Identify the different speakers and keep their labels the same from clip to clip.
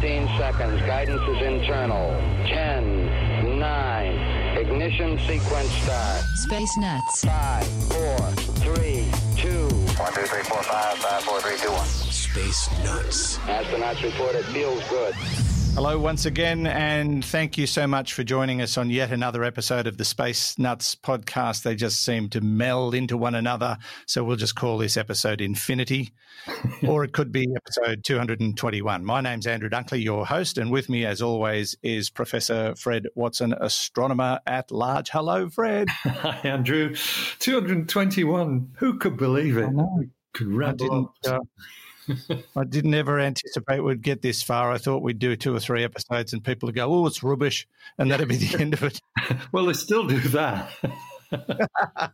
Speaker 1: 15 seconds. Guidance is internal. 10, 9, ignition sequence start.
Speaker 2: Space Nuts.
Speaker 1: 5, 4, 3, 2.
Speaker 3: 1, 2, 3, 4, 5, 5, 4, 3, 2, 1.
Speaker 4: Space Nuts.
Speaker 1: Astronauts report it feels good.
Speaker 5: Hello, once again, and thank you so much for joining us on yet another episode of the Space Nuts podcast. They just seem to meld into one another, so we'll just call this episode Infinity, or it could be episode 221. My name's Andrew Dunkley, your host, and with me, as always, is Professor Fred Watson, astronomer at large. Hello, Fred.
Speaker 6: Hi, Andrew. 221. Who could believe it? Could
Speaker 5: I
Speaker 6: up.
Speaker 5: uh, I didn't ever anticipate we'd get this far. I thought we'd do two or three episodes and people would go, oh, it's rubbish. And that'd be the end of it.
Speaker 6: Well, they still do that.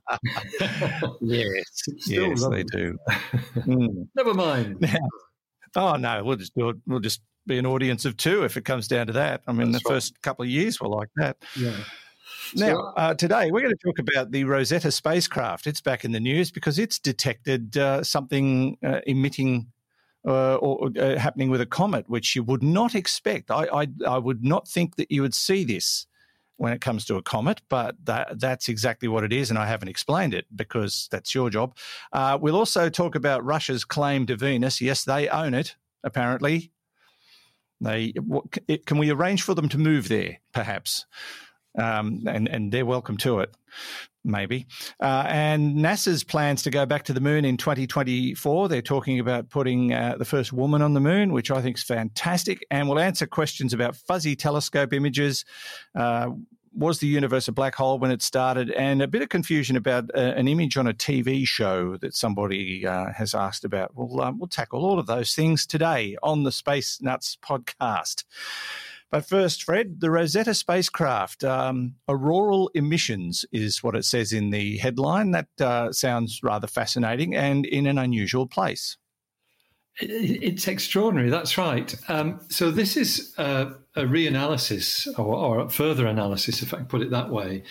Speaker 5: Yes.
Speaker 6: Still
Speaker 5: yes, they do. Mm.
Speaker 6: Never mind.
Speaker 5: Oh, no, we'll just do it. We'll just be an audience of two if it comes down to that. I mean,
Speaker 6: That's
Speaker 5: the
Speaker 6: right.
Speaker 5: first couple of years were like that.
Speaker 6: Yeah.
Speaker 5: Now, uh, today we're going to talk about the Rosetta spacecraft. It's back in the news because it's detected uh, something uh, emitting uh, or uh, happening with a comet, which you would not expect. I, I, I would not think that you would see this when it comes to a comet, but that, that's exactly what it is, and I haven't explained it because that's your job. Uh, we'll also talk about Russia's claim to Venus. Yes, they own it, apparently. They what, it, can we arrange for them to move there, perhaps? Um, and and they're welcome to it, maybe. Uh, and NASA's plans to go back to the moon in 2024. They're talking about putting uh, the first woman on the moon, which I think is fantastic. And we'll answer questions about fuzzy telescope images. Uh, was the universe a black hole when it started? And a bit of confusion about uh, an image on a TV show that somebody uh, has asked about. We'll, um, we'll tackle all of those things today on the Space Nuts podcast. But first, Fred, the Rosetta spacecraft, um, auroral emissions is what it says in the headline. That uh, sounds rather fascinating and in an unusual place.
Speaker 6: It's extraordinary. That's right. Um, so this is uh, a reanalysis or, or a further analysis, if I can put it that way,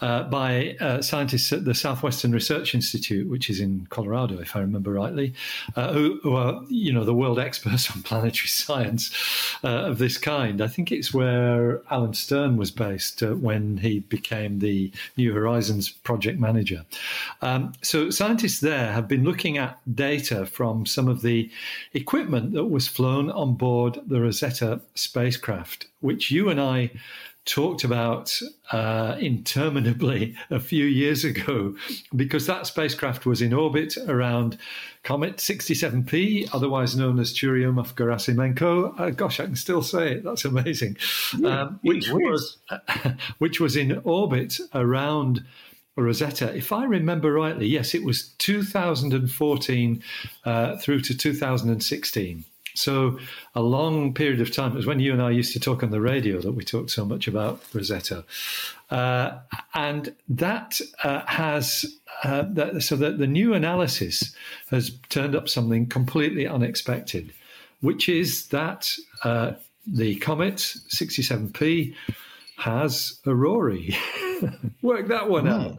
Speaker 6: uh, by uh, scientists at the Southwestern Research Institute, which is in Colorado, if I remember rightly, uh, who, who are you know the world experts on planetary science uh, of this kind. I think it's where Alan Stern was based uh, when he became the New Horizons project manager. Um, so scientists there have been looking at data from some of the equipment that was flown on board the Rosetta spacecraft, which you and I talked about uh, interminably a few years ago, because that spacecraft was in orbit around Comet 67P, otherwise known as Churyumov-Gerasimenko. Uh, gosh, I can still say it. That's amazing. Um, which was which was in orbit around Rosetta. If I remember rightly, yes, it was 2014 uh, through to 2016. So a long period of time. It was when you and I used to talk on the radio that we talked so much about Rosetta, uh, and that uh, has uh, that, so that the new analysis has turned up something completely unexpected, which is that uh, the comet 67P has a. Work that one out.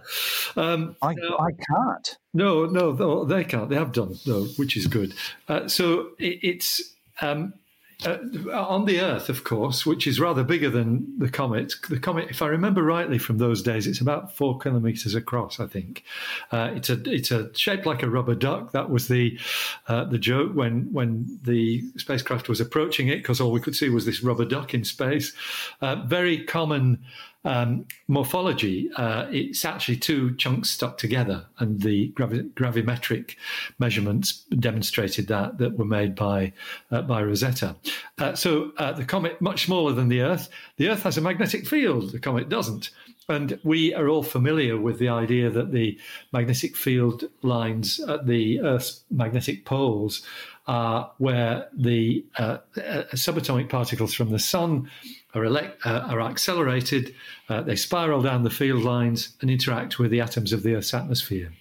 Speaker 6: Um,
Speaker 5: I, I can't.
Speaker 6: no, no, no, they can't. They have done, though, which is good. Uh, so it, it's um, uh, on the Earth, of course, which is rather bigger than the comet. The comet, if I remember rightly from those days, it's about four kilometers across. I think uh, it's a it's a shaped like a rubber duck. That was the uh, the joke when when the spacecraft was approaching it, because all we could see was this rubber duck in space. Uh, very common um, morphology, uh, it's actually two chunks stuck together, and the gravi- gravimetric measurements demonstrated that that were made by uh, by Rosetta. Uh, so uh, the comet much smaller than the Earth. The Earth has a magnetic field. The comet doesn't. And we are all familiar with the idea that the magnetic field lines at the Earth's magnetic poles are where the uh, uh, subatomic particles from the sun are, elect- uh, are accelerated, uh, they spiral down the field lines and interact with the atoms of the Earth's atmosphere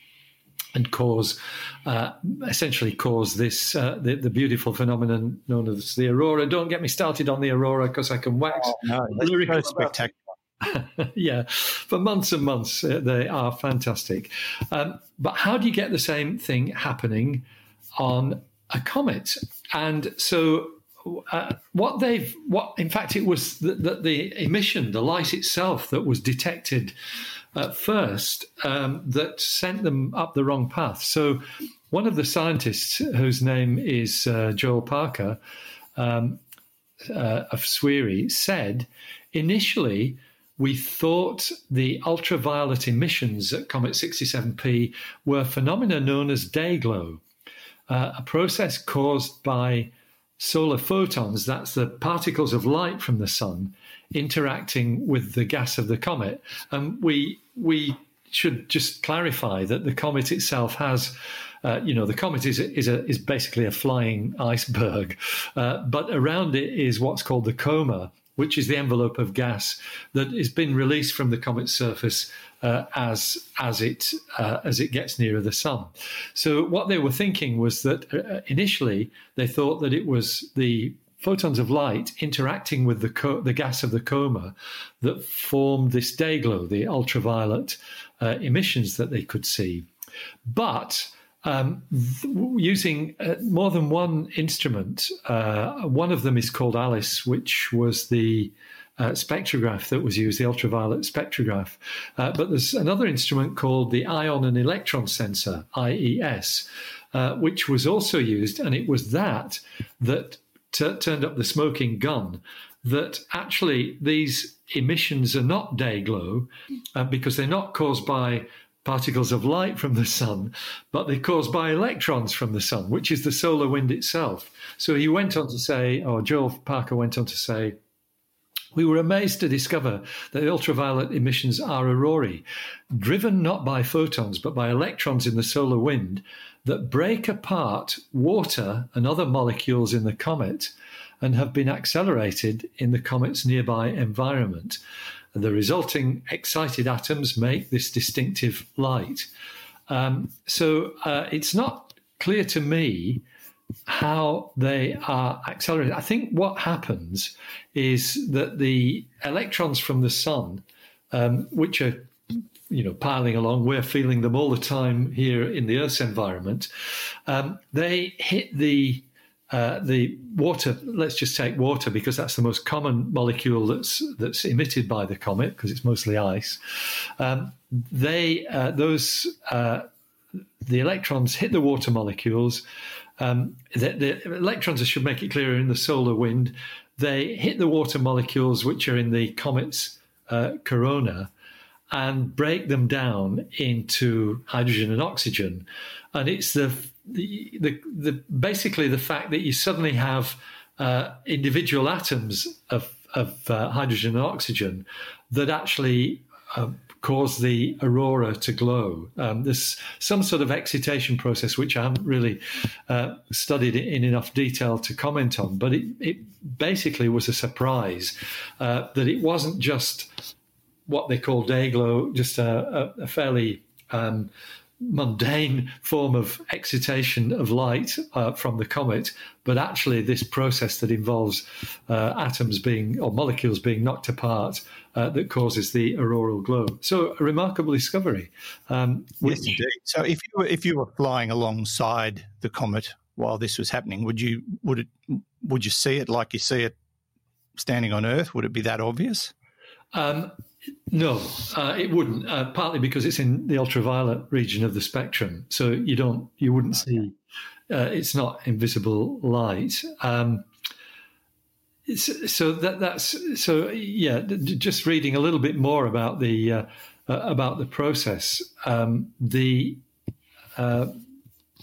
Speaker 6: and cause, uh, essentially cause this, uh, the, the beautiful phenomenon known as the aurora. Don't get me started on the aurora because I can wax
Speaker 5: No, that's so spectacular.
Speaker 6: yeah, for months and months, uh, they are fantastic. Um, but how do you get the same thing happening on a comet? And so, uh, what they've what in fact it was that the, the, emission, the light itself, that was detected at first um, that sent them up the wrong path. So one of the scientists, whose name is uh, Joel Parker um, uh, of SwRI, said initially we thought the ultraviolet emissions at Comet 67P were phenomena known as dayglow, uh, a process caused by solar photons, that's the particles of light from the sun, interacting with the gas of the comet. And we, we should just clarify that the comet itself has uh, you know, the comet is is a, is basically a flying iceberg, uh, but around it is what's called the coma, which is the envelope of gas that has been released from the comet's surface uh, as as it uh, as it gets nearer the sun. So what they were thinking was that uh, initially they thought that it was the photons of light interacting with the co- the gas of the coma that formed this day glow, the ultraviolet uh, emissions that they could see. But um, th- using uh, more than one instrument. Uh, one of them is called ALICE, which was the uh, spectrograph that was used, the ultraviolet spectrograph. Uh, but there's another instrument called the ion and electron sensor, IES, uh, which was also used, and it was that that t- turned up the smoking gun. That actually these emissions are not day glow uh, because they're not caused by particles of light from the sun, but they're caused by electrons from the sun, which is the solar wind itself. So he went on to say, or Joel Parker went on to say, we were amazed to discover that ultraviolet emissions are aurorae, driven not by photons but by electrons in the solar wind that break apart water and other molecules in the comet and have been accelerated in the comet's nearby environment. And The resulting excited atoms make this distinctive light. Um, so uh, it's not clear to me how they are accelerated. I think what happens is that the electrons from the sun, um, which are you know piling along, we're feeling them all the time here in the Earth's environment. Um, they hit the uh, the water, let's just take water because that's the most common molecule that's that's emitted by the comet because it's mostly ice. Um, they uh, those uh, the electrons hit the water molecules. Um, the, the, electrons, I should make it clearer, in the solar wind. They hit the water molecules which are in the comet's uh, corona and break them down into hydrogen and oxygen. And it's the the, the, the basically the fact that you suddenly have uh, individual atoms of, of uh, hydrogen and oxygen that actually uh, cause the aurora to glow. Um, there's some sort of excitation process which I haven't really uh, studied in enough detail to comment on, but it, it basically was a surprise uh, that it wasn't just what they call day glow, just a, a, a fairly um, mundane form of excitation of light uh, from the comet, but actually this process that involves uh, atoms being or molecules being knocked apart uh, that causes the auroral glow. So a remarkable discovery.
Speaker 5: Um, yes, which, indeed. So if you were, if you were flying alongside the comet while this was happening, would you would it would you see it like you see it standing on Earth? Would it be that obvious? Um,
Speaker 6: no, uh, it wouldn't. Uh, partly because it's in the ultraviolet region of the spectrum, so you don't, you wouldn't see. Uh, it's not invisible light. Um, so that that's so yeah. Just reading a little bit more about the uh, uh, about the process. Um, the uh,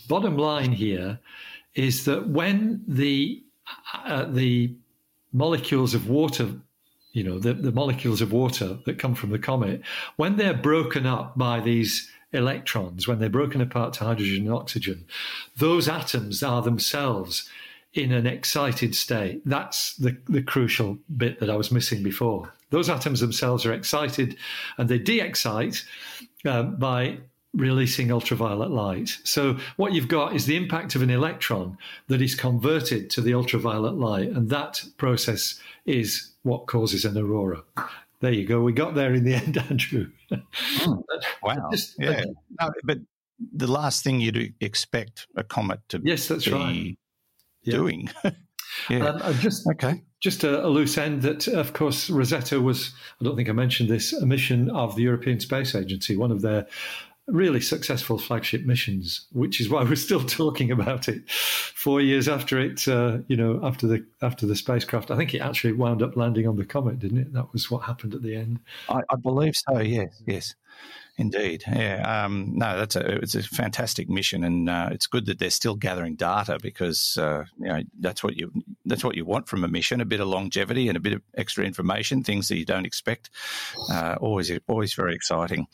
Speaker 6: bottom line here is that when the the molecules of water you know, the, the molecules of water that come from the comet, when they're broken up by these electrons, when they're broken apart to hydrogen and oxygen, those atoms are themselves in an excited state. That's the, the crucial bit that I was missing before. Those atoms themselves are excited and they de excite um, by releasing ultraviolet light. So, what you've got is the impact of an electron that is converted to the ultraviolet light, and that process is what causes an aurora. There you go. We got there in the end, Andrew.
Speaker 5: Mm, wow. Just, yeah. No, but the last thing you'd expect a comet to
Speaker 6: yes, that's
Speaker 5: be
Speaker 6: right.
Speaker 5: Doing. Yeah.
Speaker 6: Um, just
Speaker 5: okay.
Speaker 6: Just a, a, loose end that, of course, Rosetta was, I don't think I mentioned this, a mission of the European Space Agency, one of their really successful flagship missions, which is why we're still talking about it four years after it, uh, you know, after the after the spacecraft. I think it actually wound up landing on the comet, didn't it? That was what happened at the end.
Speaker 5: I, I believe so, yes, yes. Indeed, yeah. Um, no, that's a it's a fantastic mission, and uh, it's good that they're still gathering data because uh, you know that's what you that's what you want from a mission: a bit of longevity and a bit of extra information, things that you don't expect. Uh, always, always very exciting.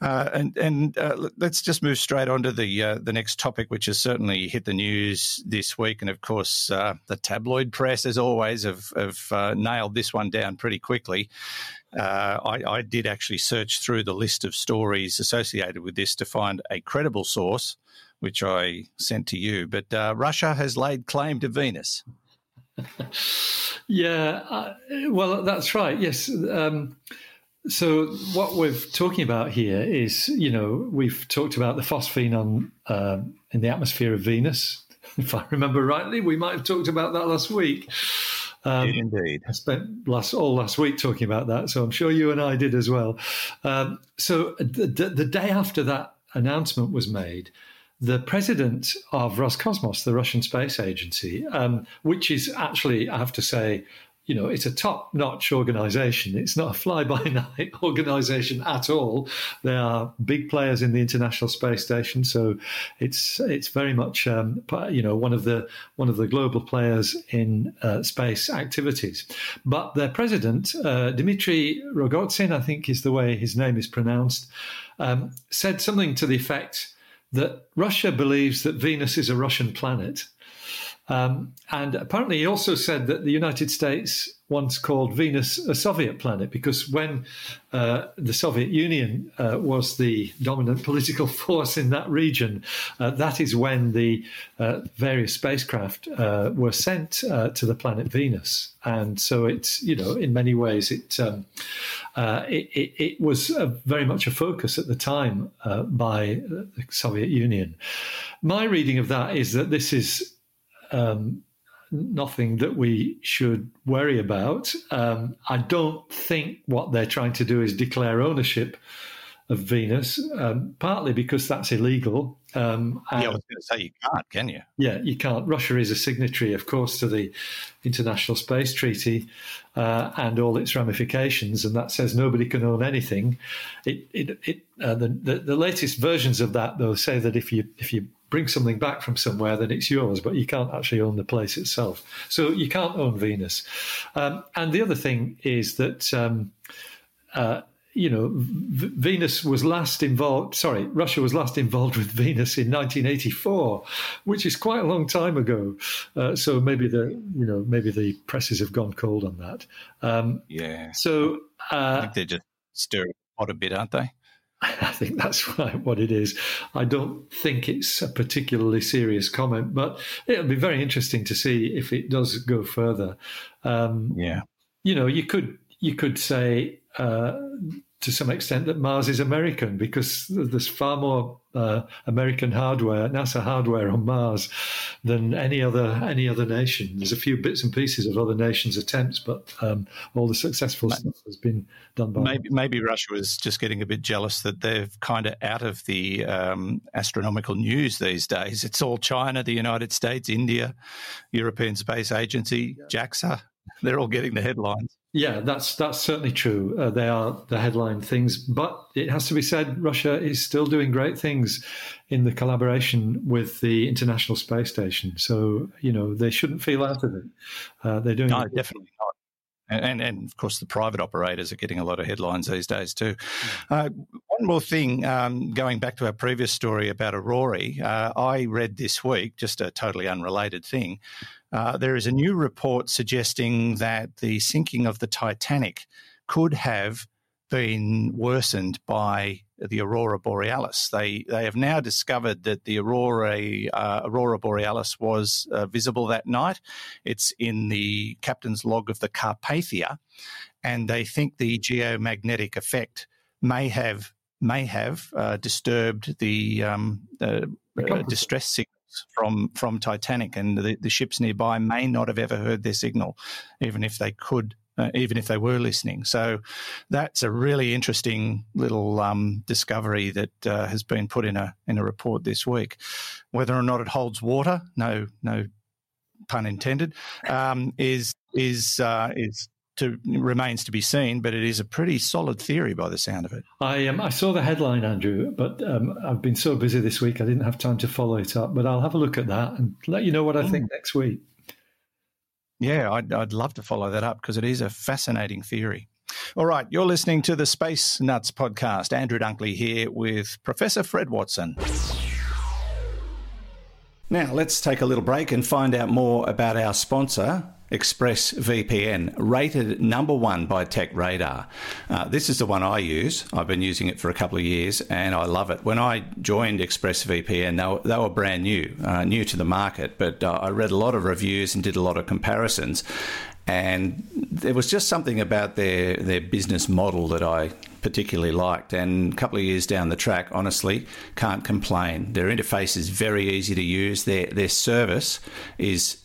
Speaker 5: Uh, and and uh, let's just move straight on to the uh, the next topic, which has certainly hit the news this week, and of course, the tabloid press, as always, have have nailed this one down pretty quickly. I, I, did actually search through the list of stories associated with this to find a credible source, which I sent to you. But uh, Russia has laid claim to Venus.
Speaker 6: yeah, uh, well, that's right. Yes. Um, so what we're talking about here is, you know, we've talked about the phosphine on uh, in the atmosphere of Venus. If I remember rightly, we might have talked about that last week.
Speaker 5: Um, Indeed.
Speaker 6: I spent last all last week talking about that, so I'm sure you and I did as well. Um, so the, the, day after that announcement was made, the president of Roscosmos, the Russian space agency, um, which is actually, I have to say, you know, it's a top notch organization. It's not a fly by night organization at all. They are big players in the International Space Station. So it's, it's very much, um, you know, one of the, one of the global players in uh, space activities. But their president, uh, Dmitry Rogozin, I think is the way his name is pronounced, um, said something to the effect that Russia believes that Venus is a Russian planet um, and apparently, he also said that the United States once called Venus a Soviet planet because when uh, the Soviet Union uh, was the dominant political force in that region, uh, that is when the uh, various spacecraft uh, were sent uh, to the planet Venus. And so it's, you know, in many ways, it, um, it, it, it, was very much a focus at the time by the Soviet Union. My reading of that is that this is um, nothing that we should worry about. Um, I don't think what they're trying to do is declare ownership of Venus, um, partly because that's illegal.
Speaker 5: Um, yeah, I was going to say you can't, can you?
Speaker 6: Yeah, you can't. Russia is a signatory, of course, to the International Space Treaty uh, and all its ramifications, and that says nobody can own anything. It, it, it uh, the, the, the latest versions of that, though, say that if you if you bring something back from somewhere, then it's yours, but you can't actually own the place itself. So you can't own Venus. Um, and the other thing is that. Um, uh, you know, v- Venus was last involved. Sorry, Russia was last involved with Venus in 1984, which is quite a long time ago. Uh, so maybe the you know maybe the presses have gone cold on that.
Speaker 5: Um, yeah.
Speaker 6: So
Speaker 5: uh, I think they're just stirring pot a bit, aren't they?
Speaker 6: I think that's what it is. I don't think it's a particularly serious comment, but it'll be very interesting to see if it does go further.
Speaker 5: Um, yeah,
Speaker 6: you know, you could you could say uh, to some extent that Mars is American because there's far more uh, American hardware, NASA hardware on Mars than any other any other nation. There's a few bits and pieces of other nations' attempts, but um, all the successful maybe, stuff has been done by.
Speaker 5: Maybe maybe Russia was just getting a bit jealous that they're kind of out of the um, astronomical news these days. It's all China, the United States, India, European Space Agency, JAXA. They're all getting the headlines.
Speaker 6: Yeah, that's that's certainly true. Uh, they are the headline things, but it has to be said, Russia is still doing great things in the collaboration with the International Space Station. So you know they shouldn't feel out of it. Uh, they're doing
Speaker 5: no, it. definitely. And, and, of course, the private operators are getting a lot of headlines these days too. Uh, one more thing, um, going back to our previous story about Aurora, uh, I read this week, just a totally unrelated thing, uh, there is a new report suggesting that the sinking of the Titanic could have been worsened by the aurora borealis. They they have now discovered that the aurora uh, aurora borealis was uh, visible that night. It's in the captain's log of the Carpathia, and they think the geomagnetic effect may have may have uh, disturbed the um, uh, distress signals from from Titanic, and the, the ships nearby may not have ever heard their signal, even if they could uh, even if they were listening. So that's a really interesting little um, discovery that uh, has been put in a in a report this week. Whether or not it holds water, no no pun intended, um, is is uh, is to remains to be seen, but it is a pretty solid theory by the sound of it.
Speaker 6: I um, I saw the headline, Andrew, but um, I've been so busy this week I didn't have time to follow it up. But I'll have a look at that and let you know what I think mm. next week.
Speaker 5: Yeah, I'd, I'd love to follow that up because it is a fascinating theory. All right, you're listening to the Space Nuts podcast. Andrew Dunkley here with Professor Fred Watson. Now, let's take a little break and find out more about our sponsor, ExpressVPN, rated number one by TechRadar. Uh, this is the one I use. I've been using it for a couple of years and I love it. When I joined ExpressVPN, they were, they were brand new, uh, new to the market, but uh, I read a lot of reviews and did a lot of comparisons. And there was just something about their, their business model that I particularly liked. And a couple of years down the track, honestly, can't complain. Their interface is very easy to use. Their their service is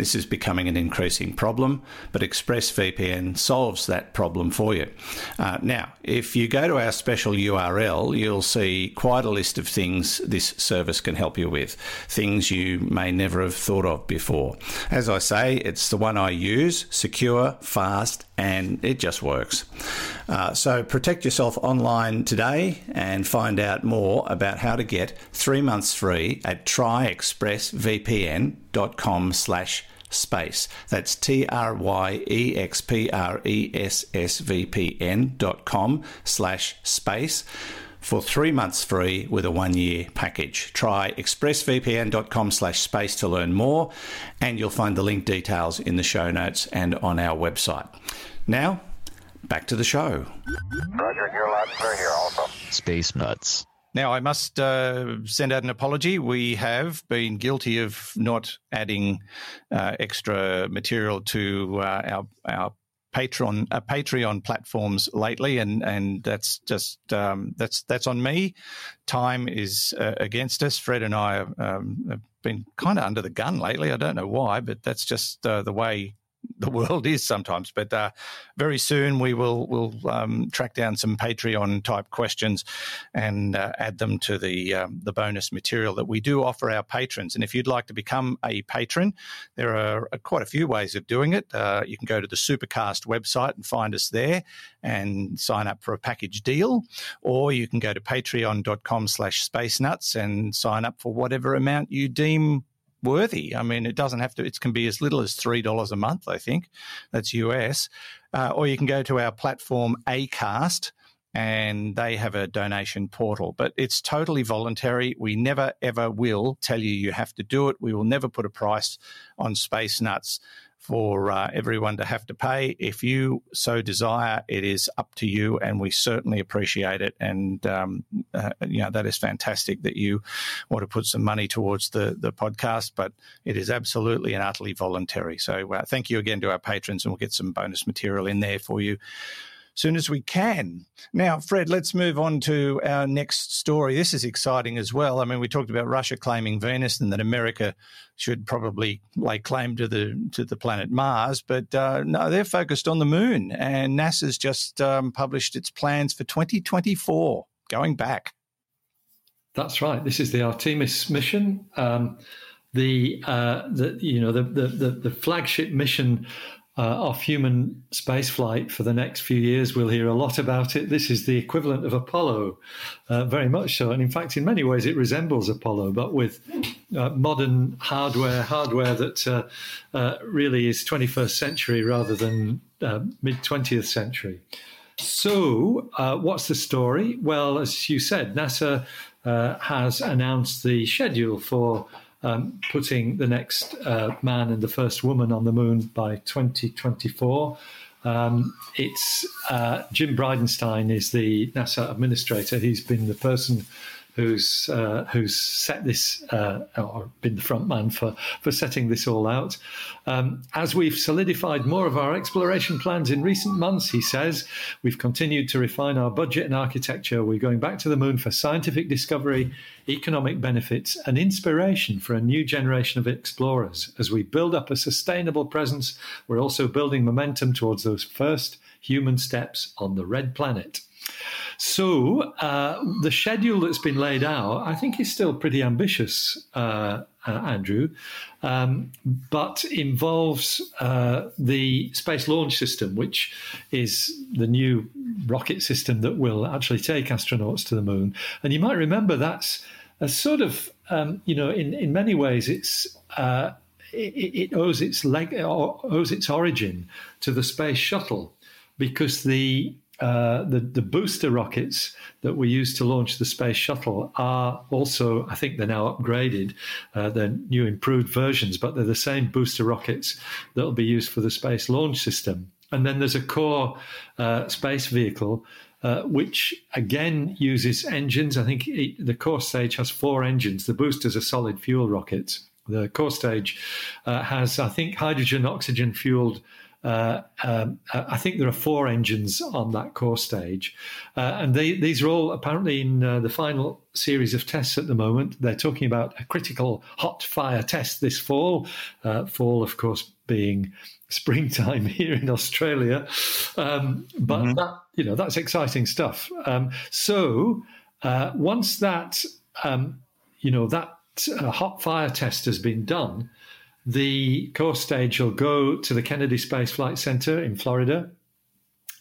Speaker 5: This is becoming an increasing problem, but ExpressVPN solves that problem for you. Uh, now, if you go to our special URL, you'll see quite a list of things this service can help you with, things you may never have thought of before. As I say, it's the one I use, secure, fast, and it just works. Uh, so protect yourself online today and find out more about how to get three months free at tryexpressvpn.com slash space. That's T R Y E X P R E S S V P N dot com slash space for three months free with a one year package. Try expressvpn.com slash space to learn more, and you'll find the link details in the show notes and on our website. Now, back to the show.
Speaker 3: Roger, you're loud and clear here also.
Speaker 2: Space Nuts.
Speaker 5: Now, I must uh, send out an apology. We have been guilty of not adding uh, extra material to uh, our our Patreon uh, Patreon platforms lately, and and that's just um, that's that's on me. Time is uh, against us. Fred and I um, have been kind of under the gun lately. I don't know why, but that's just uh, the way the world is sometimes. But uh, very soon we will will um, track down some Patreon type questions and uh, add them to the um, the bonus material that we do offer our patrons. And if you'd like to become a patron, there are uh, quite a few ways of doing it. Uh, you can go to the Supercast website and find us there and sign up for a package deal, or you can go to patreon.com slash space nuts and sign up for whatever amount you deem worthy. I mean, it doesn't have to, it can be as little as $3 a month, I think. That's US. Uh, or you can go to our platform, ACAST, and they have a donation portal. But it's totally voluntary. We never, ever will tell you you have to do it. We will never put a price on Space Nuts for uh, everyone to have to pay. If you so desire, it is up to you, and we certainly appreciate it. And um, uh, you know that is fantastic that you want to put some money towards the the podcast, but it is absolutely and utterly voluntary. So uh, thank you again to our patrons, and we'll get some bonus material in there for you soon as we can. Now, Fred, let's move on to our next story. This is exciting as well. I mean, we talked about Russia claiming Venus and that America should probably lay claim to the to the planet Mars, but uh, no, they're focused on the moon. And NASA's just um, published its plans for 2024, going back.
Speaker 6: That's right. This is the Artemis mission. Um, the, uh, the you know the, the, the flagship mission uh, off human spaceflight for the next few years. We'll hear a lot about it. This is the equivalent of Apollo, uh, very much so. And in fact, in many ways, it resembles Apollo, but with uh, modern hardware, hardware that uh, uh, really is 21st century rather than uh, mid 20th century. So, what's the story? Well, as you said, NASA has announced the schedule for um, putting the next uh, man and the first woman on the moon by 2024. Um, it's uh, Jim Bridenstine is the NASA administrator. He's been the person who's uh, who's set this uh, or been the front man for for setting this all out. Um, as we've solidified more of our exploration plans in recent months, he says we've continued to refine our budget and architecture. We're going back to the moon for scientific discovery, economic benefits, and inspiration for a new generation of explorers. As we build up a sustainable presence, we're also building momentum towards those first human steps on the red planet. So uh, the schedule that's been laid out, I think, is still pretty ambitious, uh, uh, Andrew, um, but involves uh, the Space Launch System, which is the new rocket system that will actually take astronauts to the moon. And you might remember that's a sort of, um, you know, in, in many ways, it's uh, it, it, owes its leg owes its origin to the space shuttle because the uh, the, the booster rockets that we use to launch the space shuttle are also, I think they're now upgraded. Uh, they're new improved versions, but they're the same booster rockets that will be used for the space launch system. And then there's a core uh, space vehicle, uh, which again uses engines. I think it, the core stage has four engines. The boosters are solid fuel rockets. The core stage uh, has, I think, hydrogen, oxygen fueled uh, um, I think there are four engines on that core stage, uh, and they, these are all apparently in uh, the final series of tests at the moment. They're talking about a critical hot fire test this fall. Uh, fall, of course, being springtime here in Australia, um, but mm-hmm. that you know that's exciting stuff. Um, so uh, once that um, you know that uh, hot fire test has been done the core stage will go to the Kennedy Space Flight Center in Florida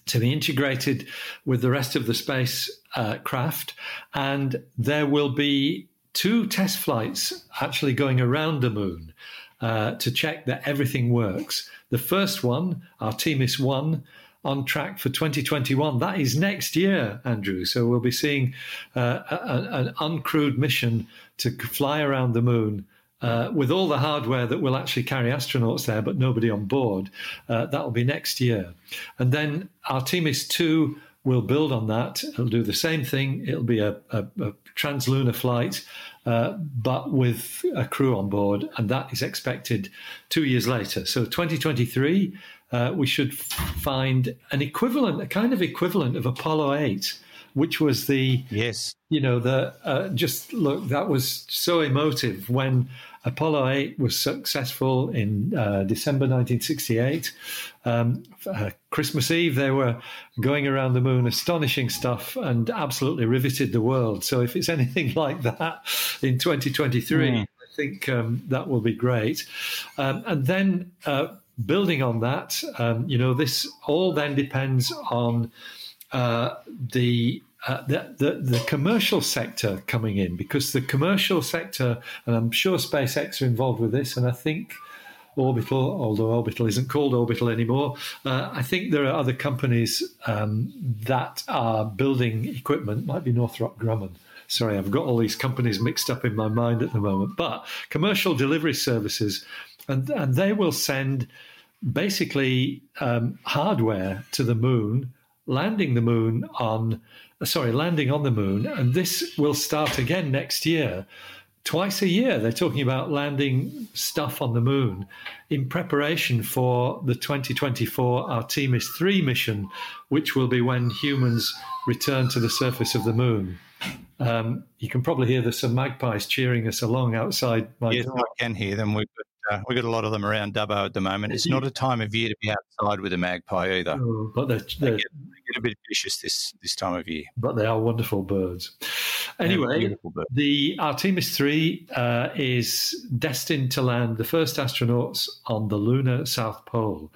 Speaker 6: to be integrated with the rest of the space uh, craft, and there will be two test flights actually going around the moon uh, to check that everything works. The first one, Artemis 1, on track for 2021. That is next year, Andrew. So we'll be seeing uh, a, an uncrewed mission to fly around the moon uh, with all the hardware that will actually carry astronauts there, but nobody on board. Uh, that will be next year. And then Artemis 2 will build on that. It'll do the same thing. It'll be a, a, a translunar flight, uh, but with a crew on board. And that is expected two years later. So 2023, uh, we should find an equivalent, a kind of equivalent of Apollo 8 which was the
Speaker 5: yes,
Speaker 6: you know the uh, just look that was so emotive when Apollo 8 was successful in uh, December 1968. Um, uh, Christmas Eve, they were going around the moon, astonishing stuff, and absolutely riveted the world. So, if it's anything like that in 2023, mm. I think um, that will be great. Um, and then, uh, building on that, um, you know, this all then depends on uh, the uh, the, the, the, commercial sector coming in because the commercial sector, and I'm sure SpaceX are involved with this, and I think Orbital, although Orbital isn't called Orbital anymore, uh, I think there are other companies um, that are building equipment, might be Northrop Grumman. Sorry, I've got all these companies mixed up in my mind at the moment, but commercial delivery services, and, and they will send basically um, hardware to the moon, landing the moon on sorry, landing on the moon, and this will start again next year. Twice a year, they're talking about landing stuff on the moon in preparation for the 2024 Artemis 3 mission, which will be when humans return to the surface of the moon. Um, you can probably hear there's some magpies cheering us along outside my
Speaker 5: yes,
Speaker 6: door.
Speaker 5: I can hear them. We've got, uh, we've got a lot of them around Dubbo at the moment. It's not a time of year to be outside with a magpie either. Oh,
Speaker 6: but they're, they're, they get,
Speaker 5: get a bit vicious this this time of year.
Speaker 6: But they are wonderful birds. Anyway, bird. the Artemis 3 uh, is destined to land the first astronauts on the lunar South Pole.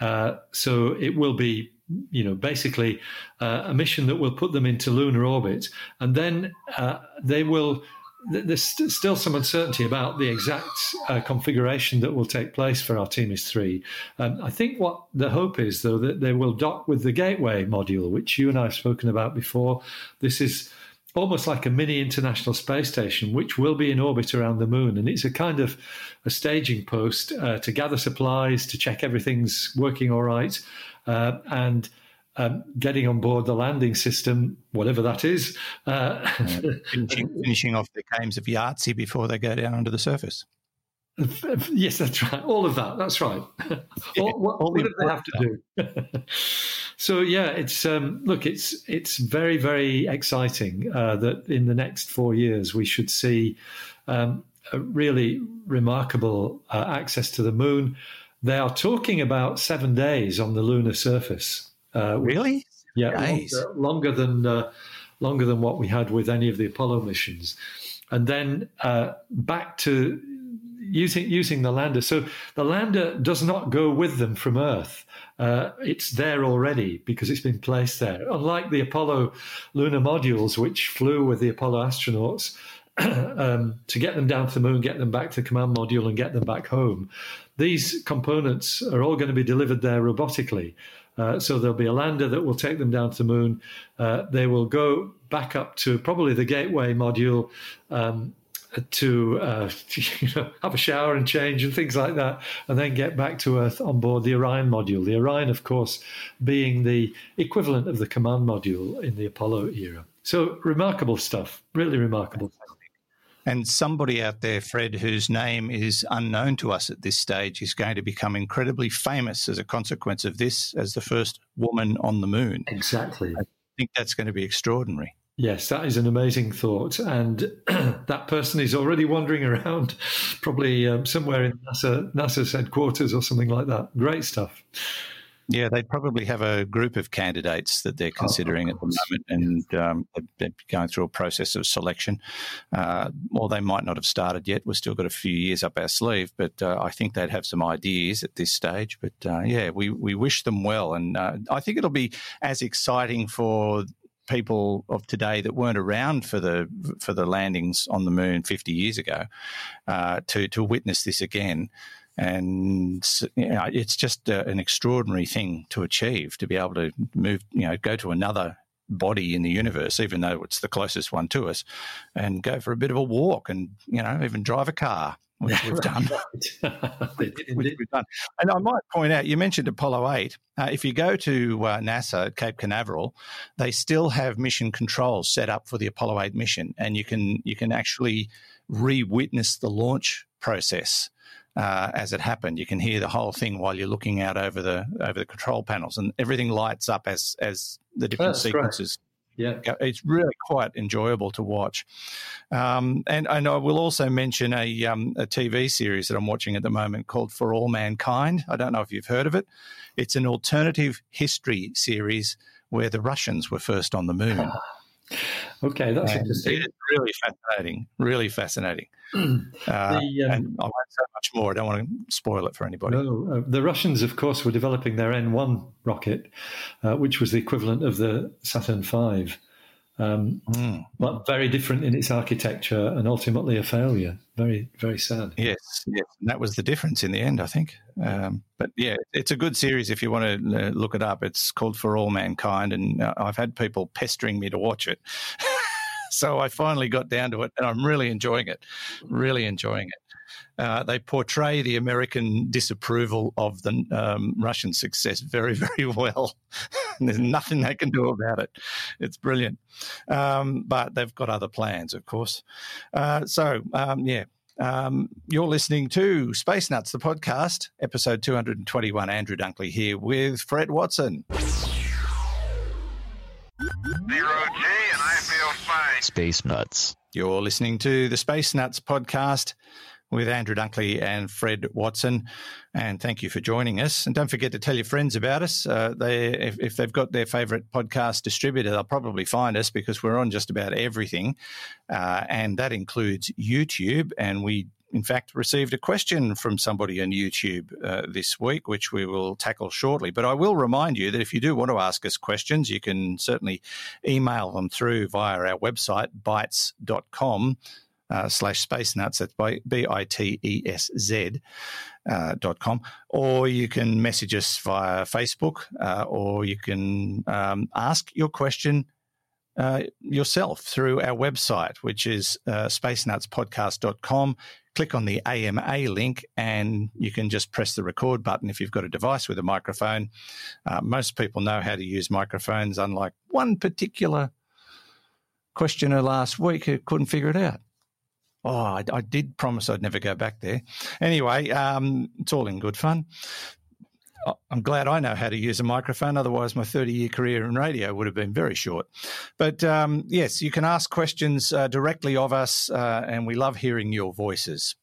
Speaker 6: Uh, so it will be, you know, basically uh, a mission that will put them into lunar orbit, and then uh, they will. There's still some uncertainty about the exact uh, configuration that will take place for Artemis 3. Um, I think what the hope is, though, that they will dock with the Gateway module, which you and I have spoken about before. This is almost like a mini international space station, which will be in orbit around the moon. And it's a kind of a staging post uh, to gather supplies, to check everything's working all right, uh, and um, getting on board the landing system, whatever that is. Uh,
Speaker 5: finishing, finishing, off the games of Yahtzee before they go down onto the surface.
Speaker 6: Yes, that's right. All of that. That's right. all, what, all what do they have to do? so yeah, it's um, look, it's it's very very exciting uh, that in the next four years we should see um, a really remarkable uh, access to the moon. They are talking about seven days on the lunar surface.
Speaker 5: Uh, really?
Speaker 6: Yeah, longer, longer, than uh, longer than what we had with any of the Apollo missions, and then uh, back to using using the lander. So the lander does not go with them from Earth. Uh, it's there already because it's been placed there. Unlike the Apollo lunar modules, which flew with the Apollo astronauts um, to get them down to the moon, get them back to the command module, and get them back home, these components are all going to be delivered there robotically. Uh, so there'll be a lander that will take them down to the moon. Uh, they will go back up to probably the gateway module um, to uh, you know, have a shower and change and things like that, and then get back to Earth on board the Orion module. The Orion, of course, being the equivalent of the command module in the Apollo era. So remarkable stuff, really remarkable.
Speaker 5: And somebody out there, Fred, whose name is unknown to us at this stage, is going to become incredibly famous as a consequence of this as the first woman on the moon.
Speaker 6: Exactly. I
Speaker 5: think that's going to be extraordinary.
Speaker 6: Yes, that is an amazing thought. And that person is already wandering around, probably um, somewhere in NASA, NASA's headquarters or something like that. Great stuff.
Speaker 5: Yeah, they probably have a group of candidates that they're oh, considering oh, at the moment, and um, they're going through a process of selection. Uh, or they might not have started yet. We've still got a few years up our sleeve, but uh, I think they'd have some ideas at this stage. But uh, yeah, we, we wish them well, and uh, I think it'll be as exciting for people of today that weren't around for the for the landings on the moon 50 years ago uh, to to witness this again. And you know, it's just uh, an extraordinary thing to achieve to be able to move, you know, go to another body in the universe, even though it's the closest one to us, and go for a bit of a walk and you know even drive a car which we've done. which we've done. And I might point out, you mentioned Apollo 8. Uh, if you go to uh, NASA at Cape Canaveral, they still have mission controls set up for the Apollo 8 mission, and you can you can actually re-witness the launch process. Uh, as it happened, you can hear the whole thing while you're looking out over the over the control panels, and everything lights up as as the different sequences great
Speaker 6: yeah,
Speaker 5: it's really quite enjoyable to watch. Um, and, and I will also mention a, um, a TV series that I'm watching at the moment called For All Mankind. I don't know if you've heard of it. It's an alternative history series where the Russians were first on the moon.
Speaker 6: Okay, that's interesting.
Speaker 5: It's really fascinating. Really fascinating. Uh, the, um, and I won't say much more. I don't want to spoil it for anybody.
Speaker 6: No, uh, the Russians, of course, were developing their N1 rocket, uh, which was the equivalent of the Saturn V, um, mm. but very different in its architecture and ultimately a failure. Very, very sad.
Speaker 5: Yes, yes, and that was the difference in the end, I think. Um, but yeah, it's a good series if you want to uh, look it up. It's called For All Mankind, and uh, I've had people pestering me to watch it. so I finally got down to it, and I'm really enjoying it. Really enjoying it. Uh, they portray the American disapproval of the um, Russian success very, very well. There's nothing they can do about it. It's brilliant. Um, but they've got other plans, of course. Uh, so, um, yeah. Um, you're listening to Space Nuts, the podcast, episode 221. Andrew Dunkley here with Fred Watson.
Speaker 2: Space Nuts.
Speaker 5: You're listening to the Space Nuts podcast with Andrew Dunkley and Fred Watson. And thank you for joining us. And don't forget to tell your friends about us. Uh, they, if, if, they've got their favourite podcast distributor, they'll probably find us because we're on just about everything, uh, and that includes YouTube. And we in fact, received a question from somebody on YouTube uh, this week, which we will tackle shortly. But I will remind you that if you do want to ask us questions, you can certainly email them through via our website, bitesz.com. Uh, slash space nuts. That's by B I T E S Z uh, dot com, or you can message us via Facebook, uh, or you can um, ask your question uh, yourself through our website, which is uh, spacenutspodcast.com. Click on the AMA link and you can just press the record button if you've got a device with a microphone. Uh, most people know how to use microphones, unlike one particular questioner last week who couldn't figure it out. Oh, I, I did promise I'd never go back there. Anyway, um, it's all in good fun. I'm glad I know how to use a microphone. Otherwise, my 30 year career in radio would have been very short. But um, yes, you can ask questions uh, directly of us, uh, and we love hearing your voices.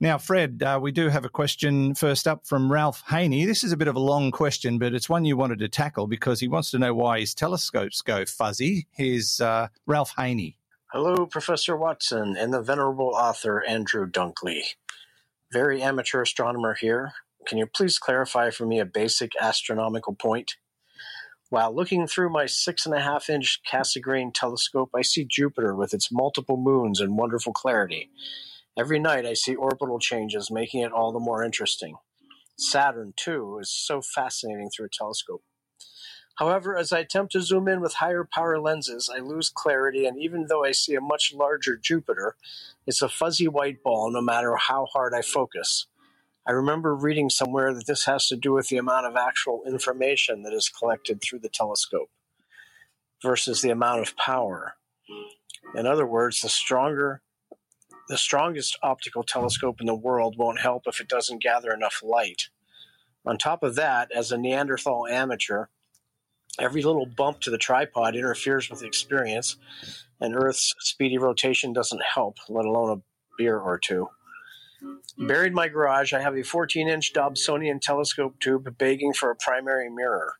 Speaker 5: Now, Fred, uh, we do have a question first up from Ralph Haney. This is a bit of a long question, but it's one you wanted to tackle because he wants to know why his telescopes go fuzzy. Here's uh, Ralph Haney.
Speaker 2: Hello, Professor Watson and the venerable author Andrew Dunkley. Very amateur astronomer here. Can you please clarify for me a basic astronomical point? While looking through my six and a half inch Cassegrain telescope, I see Jupiter with its multiple moons and wonderful clarity. Every night I see orbital changes, making it all the more interesting. Saturn, too, is so fascinating through a telescope. However, as I attempt to zoom in with higher power lenses, I lose clarity, and even though I see a much larger Jupiter, it's a fuzzy white ball no matter how hard I focus. I remember reading somewhere that this has to do with the amount of actual information that is collected through the telescope versus the amount of power. In other words, the stronger the strongest optical telescope in the world won't help if it doesn't gather enough light. On top of that, as a Neanderthal amateur, every little bump to the tripod interferes with the experience, and Earth's speedy rotation doesn't help, let alone a beer or two. Buried my garage, I have a 14 inch Dobsonian telescope tube begging for a primary mirror.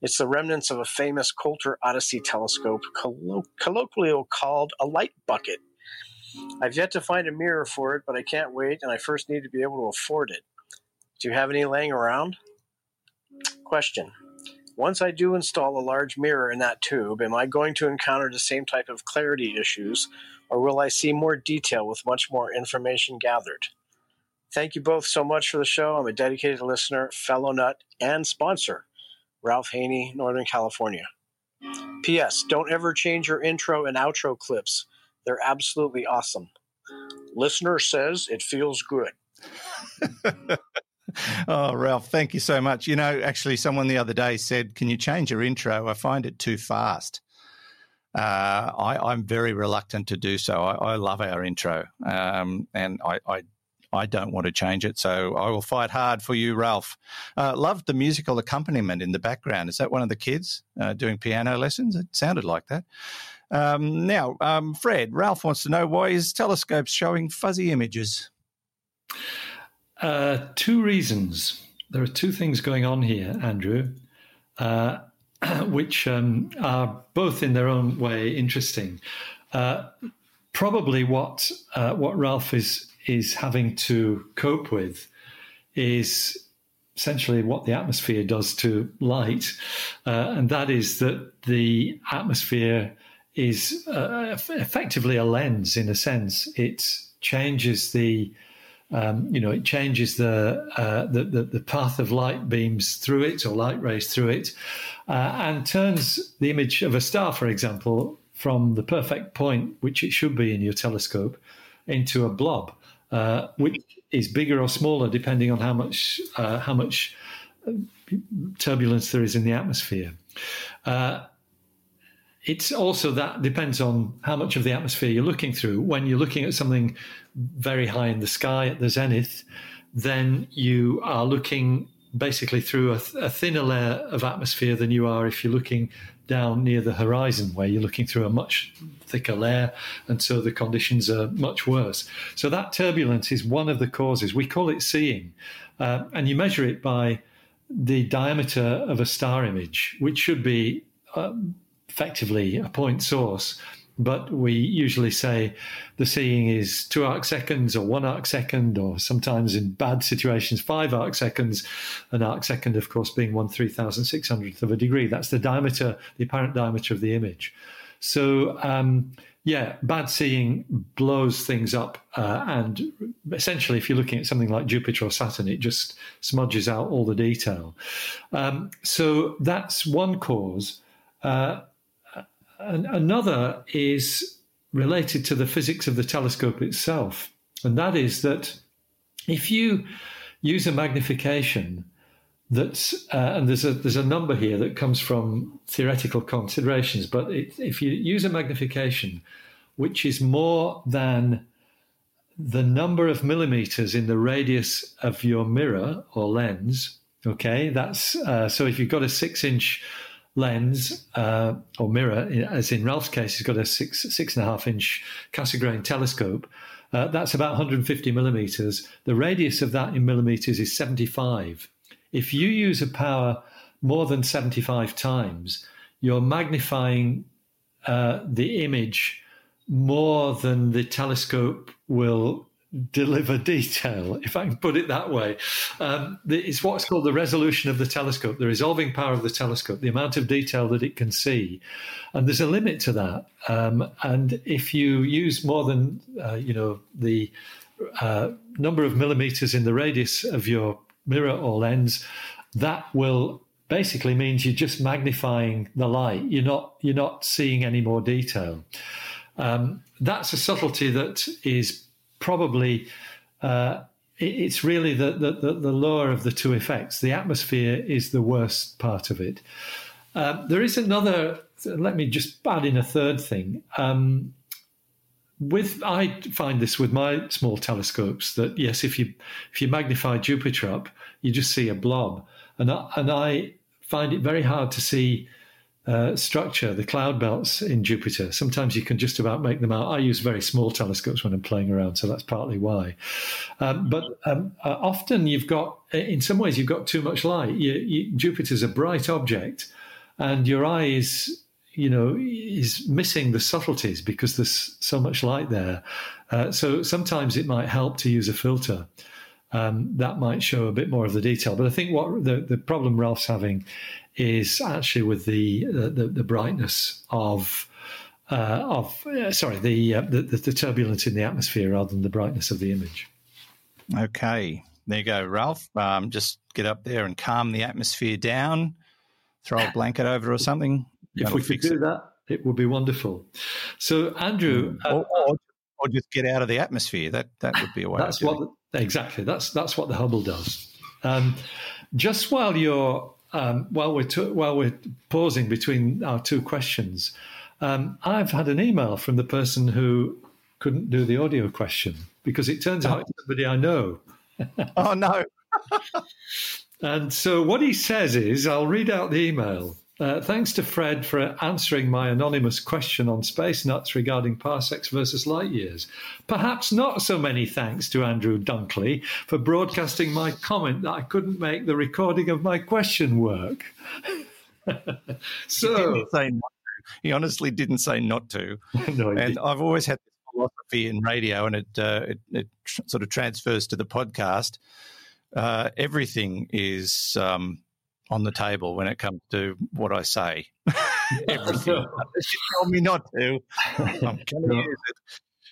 Speaker 2: It's the remnants of a famous Coulter Odyssey telescope, collo- colloquially called a light bucket. I've yet to find a mirror for it, but I can't wait, and I first need to be able to afford it. Do you have any laying around? Question. Once I do install a large mirror in that tube, am I going to encounter the same type of clarity issues, or will I see more detail with much more information gathered? Thank you both so much for the show. I'm a dedicated listener, fellow nut, and sponsor. Ralph Haney, Northern California. P.S. Don't ever change your intro and outro clips. They're absolutely awesome. Listener says it feels good.
Speaker 5: oh, Ralph, thank you so much. You know, actually, someone the other day said, Can you change your intro? I find it too fast. Uh, I, am very reluctant to do so. I, I love our intro, um, and I, I I don't want to change it. So I will fight hard for you, Ralph. Uh, loved the musical accompaniment in the background. Is that one of the kids uh, doing piano lessons? It sounded like that. Um, now, um, Fred, Ralph wants to know why his telescope's showing fuzzy images.
Speaker 6: Uh, two reasons. There are two things going on here, Andrew, uh, which um, are both in their own way interesting. Uh, probably what uh, what Ralph is is having to cope with is essentially what the atmosphere does to light, uh, and that is that the atmosphere is uh, effectively a lens in a sense. It changes the um, you know, it changes the, uh, the, the, the path of light beams through it or light rays through it, uh, and turns the image of a star, for example, from the perfect point, which it should be in your telescope, into a blob uh, which is bigger or smaller depending on how much uh, how much uh, turbulence there is in the atmosphere. Uh, it's also that depends on how much of the atmosphere you're looking through. When you're looking at something very high in the sky at the zenith, then you are looking basically through a, a, thinner layer of atmosphere than you are if you're looking down near the horizon, where you're looking through a much thicker layer, and so the conditions are much worse. So that turbulence is one of the causes. We call it seeing, uh, and you measure it by the diameter of a star image, which should be uh, effectively a point source but we usually say the seeing is two arc seconds or one arc second, or sometimes in bad situations, five arc seconds. An arc second, of course, being one three thousand six hundredth of a degree. That's the diameter, the apparent diameter of the image. So, um, yeah, bad seeing blows things up. Uh, and essentially, if you're looking at something like Jupiter or Saturn, it just smudges out all the detail. Um, so, that's one cause. Uh, another is related to the physics of the telescope itself. And that is that if you use a magnification that's uh, and there's a there's a number here that comes from theoretical considerations, but it, if you use a magnification which is more than the number of millimeters in the radius of your mirror or lens, okay, that's uh, so if you've got a six inch lens uh, or mirror, as in Ralph's case, he's got a six six and a half inch Cassegrain telescope. Uh, that's about 150 millimeters. The radius of that in millimeters is 75. If you use a power more than 75 times, you're magnifying uh, the image more than the telescope will deliver detail, if I can put it that way. Um, it's what's called the resolution of the telescope, the resolving power of the telescope, the amount of detail that it can see. And there's a limit to that. Um, and if you use more than, uh, you know, the uh, number of millimeters in the radius of your mirror or lens, that will basically means you're just magnifying the light. You're not you're not seeing any more detail. Um, that's a subtlety that is probably uh, it's really the, the, the, law of the two effects. The atmosphere is the worst part of it. Um, there is another. Let me just add in a third thing. Um, with I find this with my small telescopes that yes, if you if you magnify Jupiter up, you just see a blob, and I, and I find it very hard to see uh, structure, the cloud belts in Jupiter. Sometimes you can just about make them out. I use very small telescopes when I'm playing around, so that's partly why. Um, but um, uh, often you've got, in some ways, you've got too much light. You, you, Jupiter's a bright object, and your eye is, you know, is missing the subtleties because there's so much light there. Uh, so sometimes it might help to use a filter. Um, that might show a bit more of the detail. But I think what the, the problem Ralph's having is actually with the uh, the, the, brightness of uh, of uh, sorry the, uh, the, the turbulence in the atmosphere rather than the brightness of the image.
Speaker 5: Okay, there you go, Ralph. Um, just get up there and calm the atmosphere down. Throw a blanket over or something.
Speaker 6: If we could do it. that, it would be wonderful. So, Andrew,
Speaker 5: mm. or, or, or, just get out of the atmosphere. That that would be a way.
Speaker 6: That's what exactly. That's that's what the Hubble does. Um, just while you're um, while we're to, while we're pausing between our two questions, um, I've had an email from the person who couldn't do the audio question because it turns out it's somebody I know.
Speaker 5: oh no!
Speaker 6: and so what he says is, I'll read out the email. Uh, thanks to Fred for answering my anonymous question on space nuts regarding parsecs versus light years. Perhaps not so many thanks to Andrew Dunkley for broadcasting my comment that I couldn't make the recording of my question work.
Speaker 5: so he, say he honestly didn't say not to. no, and didn't. I've always had this philosophy in radio, and it uh, it, it tr- sort of transfers to the podcast. Uh, everything is. Um, on the table when it comes to what I say. Everything. you told me not to. I'm going to use it.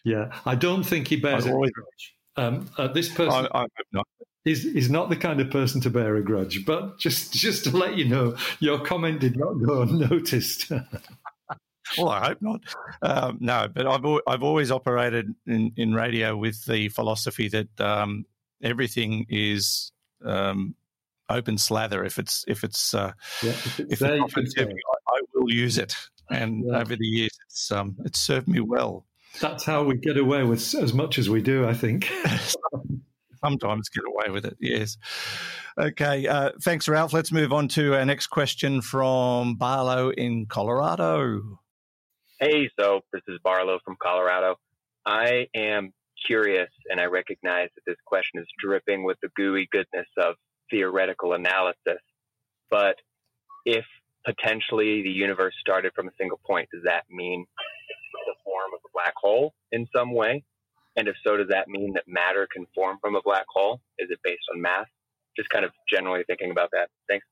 Speaker 6: Yeah, I don't think he bears a grudge. Um, uh, this person. I, I hope not. He's, he's not the kind of person to bear a grudge, but just just to let you know, your comment did not go unnoticed.
Speaker 5: well, I hope not. Um, no, but I've I've always operated in, in radio with the philosophy that um, everything is um, open slather if it's if it's uh, yeah, if it's, if it's I, I, will use it. And yeah. over the years, it's um, it's served me well.
Speaker 6: That's how we get away with as much as we do, I think.
Speaker 5: Sometimes get away with it, yes. Okay, uh, thanks, Ralph. Let's move on to our next question from Barlow in Colorado.
Speaker 4: Hey, so this is Barlow from Colorado. I am curious, and I recognize that this question is dripping with the gooey goodness of theoretical analysis. But if potentially the universe started from a single point, does that mean the form of a black hole in some way? And if so, does that mean that matter can form from a black hole? Is it based on mass? Just kind of generally thinking about that. Thanks.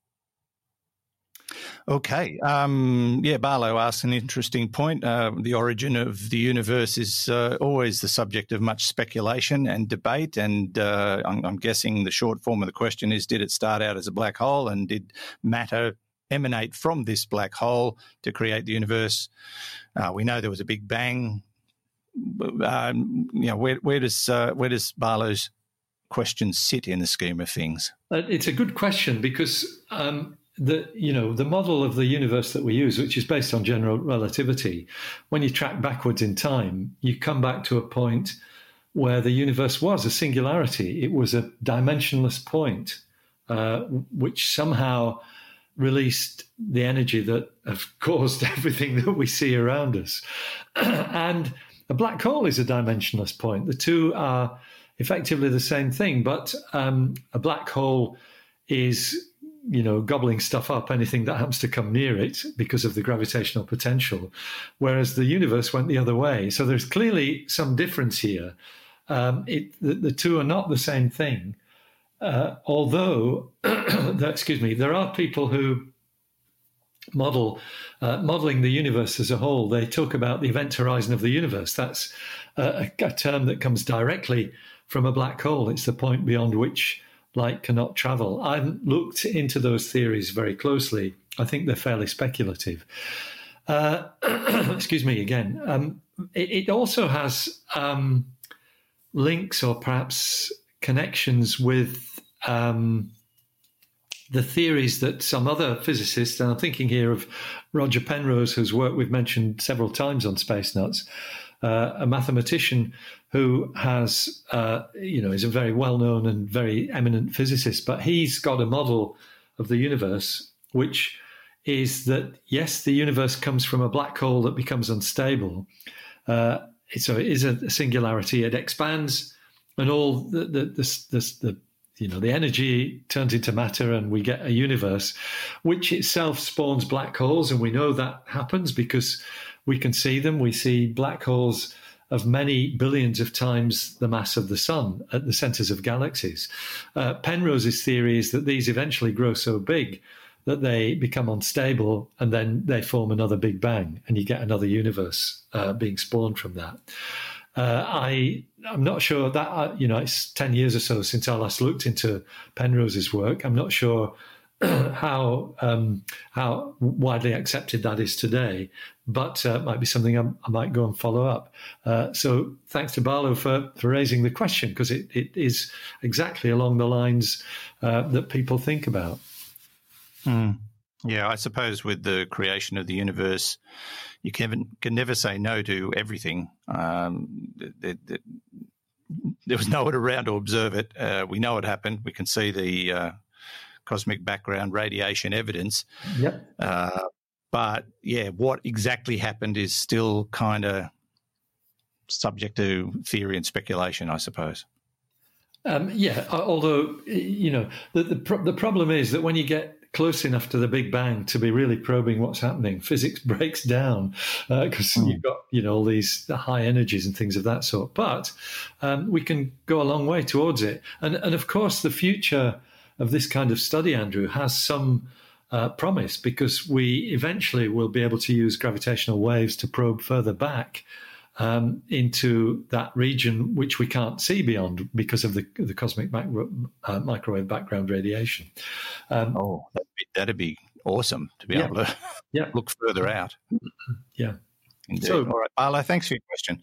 Speaker 5: Okay. Um, yeah, Barlow asks an interesting point. Uh, the origin of the universe is uh, always the subject of much speculation and debate. And uh, I'm, I'm, guessing the short form of the question is Did it start out as a black hole? And did matter emanate from this black hole to create the universe? Uh, we know there was a big bang. Um, you know, where, where does uh, where does Barlow's question sit in the scheme of things?
Speaker 6: Uh, it's a good question because um, the you know the model of the universe that we use, which is based on general relativity, when you track backwards in time, you come back to a point where the universe was a singularity. It was a dimensionless point, uh, which somehow released the energy that have caused everything that we see around us. and a black hole is a dimensionless point. The two are effectively the same thing, but um, a black hole is you know, gobbling stuff up, anything that happens to come near it because of the gravitational potential, whereas the universe went the other way. So there's clearly some difference here. Um, it, the, the, two are not the same thing. Uh, although, excuse me, there are people who model uh, modeling the universe as a whole. They talk about the event horizon of the universe. That's a, a term that comes directly from a black hole. It's the point beyond which light cannot travel. I haven't looked into those theories very closely. I think they're fairly speculative. Uh, excuse me again. Um, it, it, also has um, links or perhaps connections with um, the theories that some other physicists, and I'm thinking here of Roger Penrose, whose work we've mentioned several times on Space Nuts, uh, a mathematician who has, uh, you know, is a very well known and very eminent physicist, but he's got a model of the universe which is that, yes, the universe comes from a black hole that becomes unstable. Uh, so it is a singularity, it expands, and all the, the, the, the, the you know the energy turns into matter and we get a universe which itself spawns black holes and we know that happens because we can see them. We see black holes of many billions of times the mass of the sun at the centers of galaxies. Uh, Penrose's theory is that these eventually grow so big that they become unstable and then they form another big bang and you get another universe uh, being spawned from that. Uh, I I'm not sure that uh, you know it's ten years or so since I last looked into Penrose's work. I'm not sure how um, how widely accepted that is today, but uh, might be something I'm, i might go and follow up. Uh, so thanks to Barlow for, for raising the question because it, it is exactly along the lines uh, that people think about.
Speaker 5: Mm. Yeah, I suppose with the creation of the universe, you can can never say no to everything. Um, there was no one around to observe it. Uh, we know it happened. We can see the uh, cosmic background radiation evidence.
Speaker 6: Yep.
Speaker 5: Uh, but yeah, what exactly happened is still kind of subject to theory and speculation, I suppose.
Speaker 6: Um, yeah, although you know the the, pro- the problem is that when you get close enough to the Big Bang to be really probing what's happening, physics breaks down because uh, mm. you've got you know all these high energies and things of that sort. But um, we can go a long way towards it, and and of course the future of this kind of study, Andrew, has some uh, promise because we eventually will be able to use gravitational waves to probe further back um, into that region which we can't see beyond because of the, the cosmic macro, uh, microwave background radiation.
Speaker 5: Um, oh, that'd be, that'd be, awesome to be yeah. able to yeah. look further out.
Speaker 6: Yeah.
Speaker 5: Indeed. So, all right, Barlow, thanks for your question.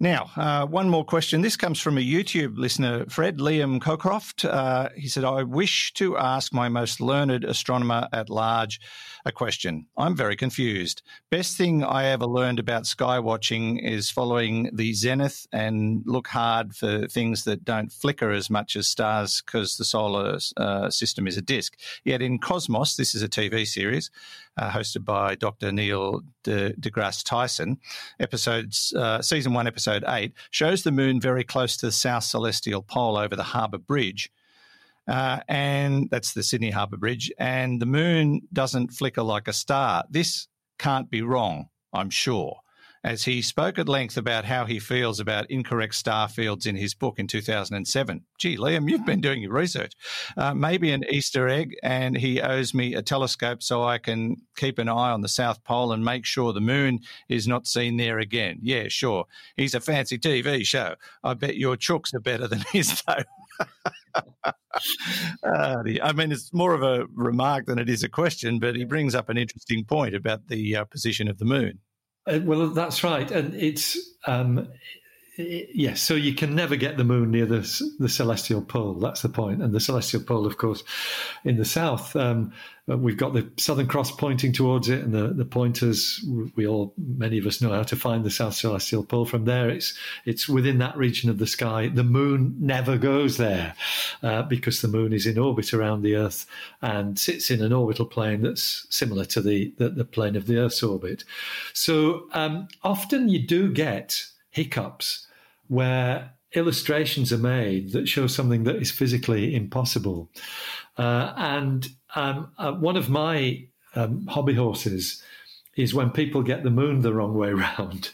Speaker 5: Now, uh, one more question. This comes from a YouTube listener, Fred Liam Cocroft. Uh, he said, I wish to ask my most learned astronomer at large a question. I'm very confused. Best thing I ever learned about sky watching is following the zenith and look hard for things that don't flicker as much as stars because the solar uh, system is a disk. Yet in Cosmos, this is a TV series uh, hosted by Dr. Neil De- deGrasse Tyson, episodes uh, season one, episode eight shows the moon very close to the south celestial pole over the Harbour Bridge uh, and that's the Sydney Harbour Bridge, and the moon doesn't flicker like a star. This can't be wrong, I'm sure. As he spoke at length about how he feels about incorrect star fields in his book in 2007. Gee, Liam, you've been doing your research. Uh, maybe an Easter egg, and he owes me a telescope so I can keep an eye on the South Pole and make sure the moon is not seen there again. Yeah, sure. He's a fancy TV show. I bet your chooks are better than his, though. uh, I mean, it's more of a remark than it is a question, but he brings up an interesting point about the uh, position of the moon.
Speaker 6: Uh, well, that's right, and it's um, yes. So you can never get the moon near the the celestial pole. That's the point. And the celestial pole, of course, in the south, um, uh, we've got the Southern Cross pointing towards it, and the, the pointers. We all, many of us, know how to find the south celestial pole. From there, it's it's within that region of the sky. The moon never goes there uh, because the moon is in orbit around the Earth and sits in an orbital plane that's similar to the the, the plane of the Earth's orbit. So um, often you do get hiccups where illustrations are made that show something that is physically impossible. Uh, and um, uh, one of my um, hobby horses is when people get the moon the wrong way round.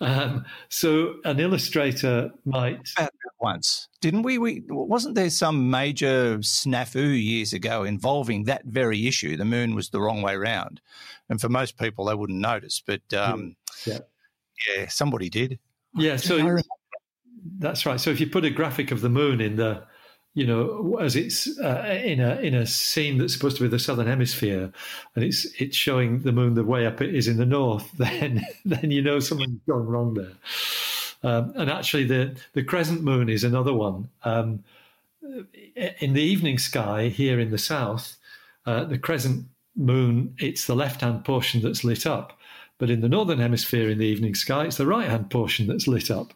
Speaker 6: Um, so an illustrator might
Speaker 5: once, didn't we? We wasn't there some major snafu years ago involving that very issue? The moon was the wrong way round, and for most people they wouldn't notice, but um, yeah. yeah, somebody did.
Speaker 6: Yeah, so that's right. So if you put a graphic of the moon in the, you know, as it's uh, in a in a scene that's supposed to be the southern hemisphere, and it's it's showing the moon the way up it is in the north, then then you know something's gone wrong there. Um, and actually, the the crescent moon is another one. Um, in the evening sky here in the south, uh, the crescent moon it's the left hand portion that's lit up but in the northern hemisphere, in the evening sky, it's the right hand portion that's lit up.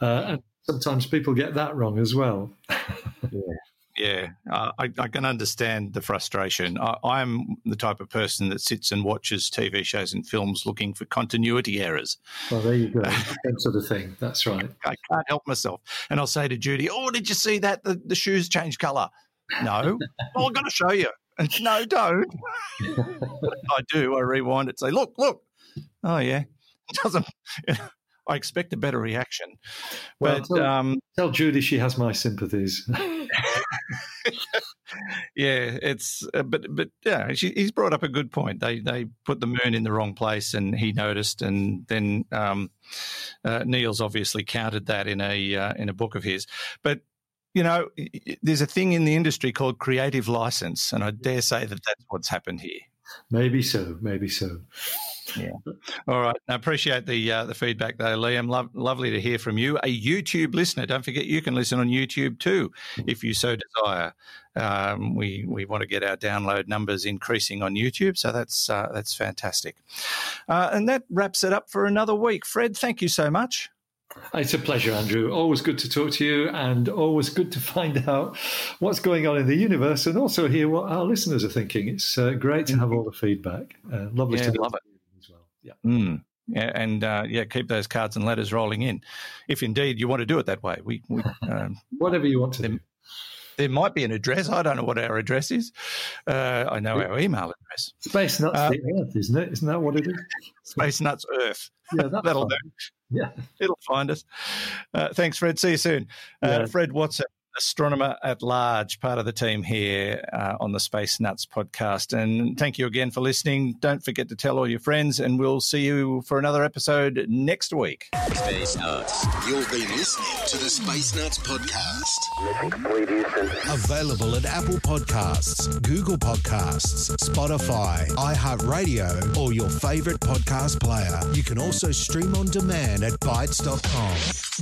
Speaker 6: Uh, and sometimes people get that wrong as well.
Speaker 5: yeah. Yeah, uh, I, I, can understand the frustration. I, am the type of person that sits and watches TV shows and films looking for continuity errors.
Speaker 6: Well, there you go. that sort of thing. That's right.
Speaker 5: I can't help myself. And I'll say to Judy, Oh, did you see that? The, the shoes changed colour. No. well, I'm going to show you. And no, don't. I do. I rewind it, say, Look, look, oh yeah, it doesn't. I expect a better reaction.
Speaker 6: Well, but, tell, um, tell Judy she has my sympathies.
Speaker 5: yeah, it's uh, but but yeah, she, he's brought up a good point. They they put the moon in the wrong place, and he noticed, and then um, uh, Neil's obviously counted that in a uh, in a book of his. But you know, there's a thing in the industry called creative license, and I dare say that that's what's happened here.
Speaker 6: Maybe so. Maybe so.
Speaker 5: Yeah. All right. I appreciate the uh, the feedback, though, Liam. Lo- lovely to hear from you, a YouTube listener. Don't forget, you can listen on YouTube too, if you so desire. Um, we we want to get our download numbers increasing on YouTube, so that's uh, that's fantastic. Uh, and that wraps it up for another week. Fred, thank you so much.
Speaker 6: It's a pleasure, Andrew. Always good to talk to you, and always good to find out what's going on in the universe, and also hear what our listeners are thinking. It's uh, great to have all the feedback. Uh, lovely
Speaker 5: yeah,
Speaker 6: to
Speaker 5: love it as well. Yeah. Mm. Yeah, and uh, yeah, keep those cards and letters rolling in, if indeed you want to do it that way. We, we
Speaker 6: um, whatever you want to.
Speaker 5: There, there, might be an address. I don't know what our address is. Uh, I know our email address.
Speaker 6: Space nuts the Earth, isn't it? Isn't that what it is?
Speaker 5: Space nuts Earth.
Speaker 6: Yeah,
Speaker 5: that'll
Speaker 6: do.
Speaker 5: Yeah, it'll find us. Uh, thanks, Fred. See you soon. Uh, yeah. Fred Watson, astronomer at large, part of the team here uh, on the Space Nuts podcast. And thank you again for listening. Don't forget to tell all your friends, and we'll see you for another episode next week.
Speaker 7: Space Nuts. You've been listening to the Space Nuts podcast.
Speaker 1: Mission complete,
Speaker 7: Available at Apple Podcasts, Google Podcasts, Spotify, iHeartRadio, or your favorite podcast player. You can also stream on demand at Bitesz.com.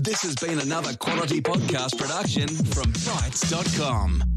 Speaker 7: This has been another quality podcast production from Bitesz.com.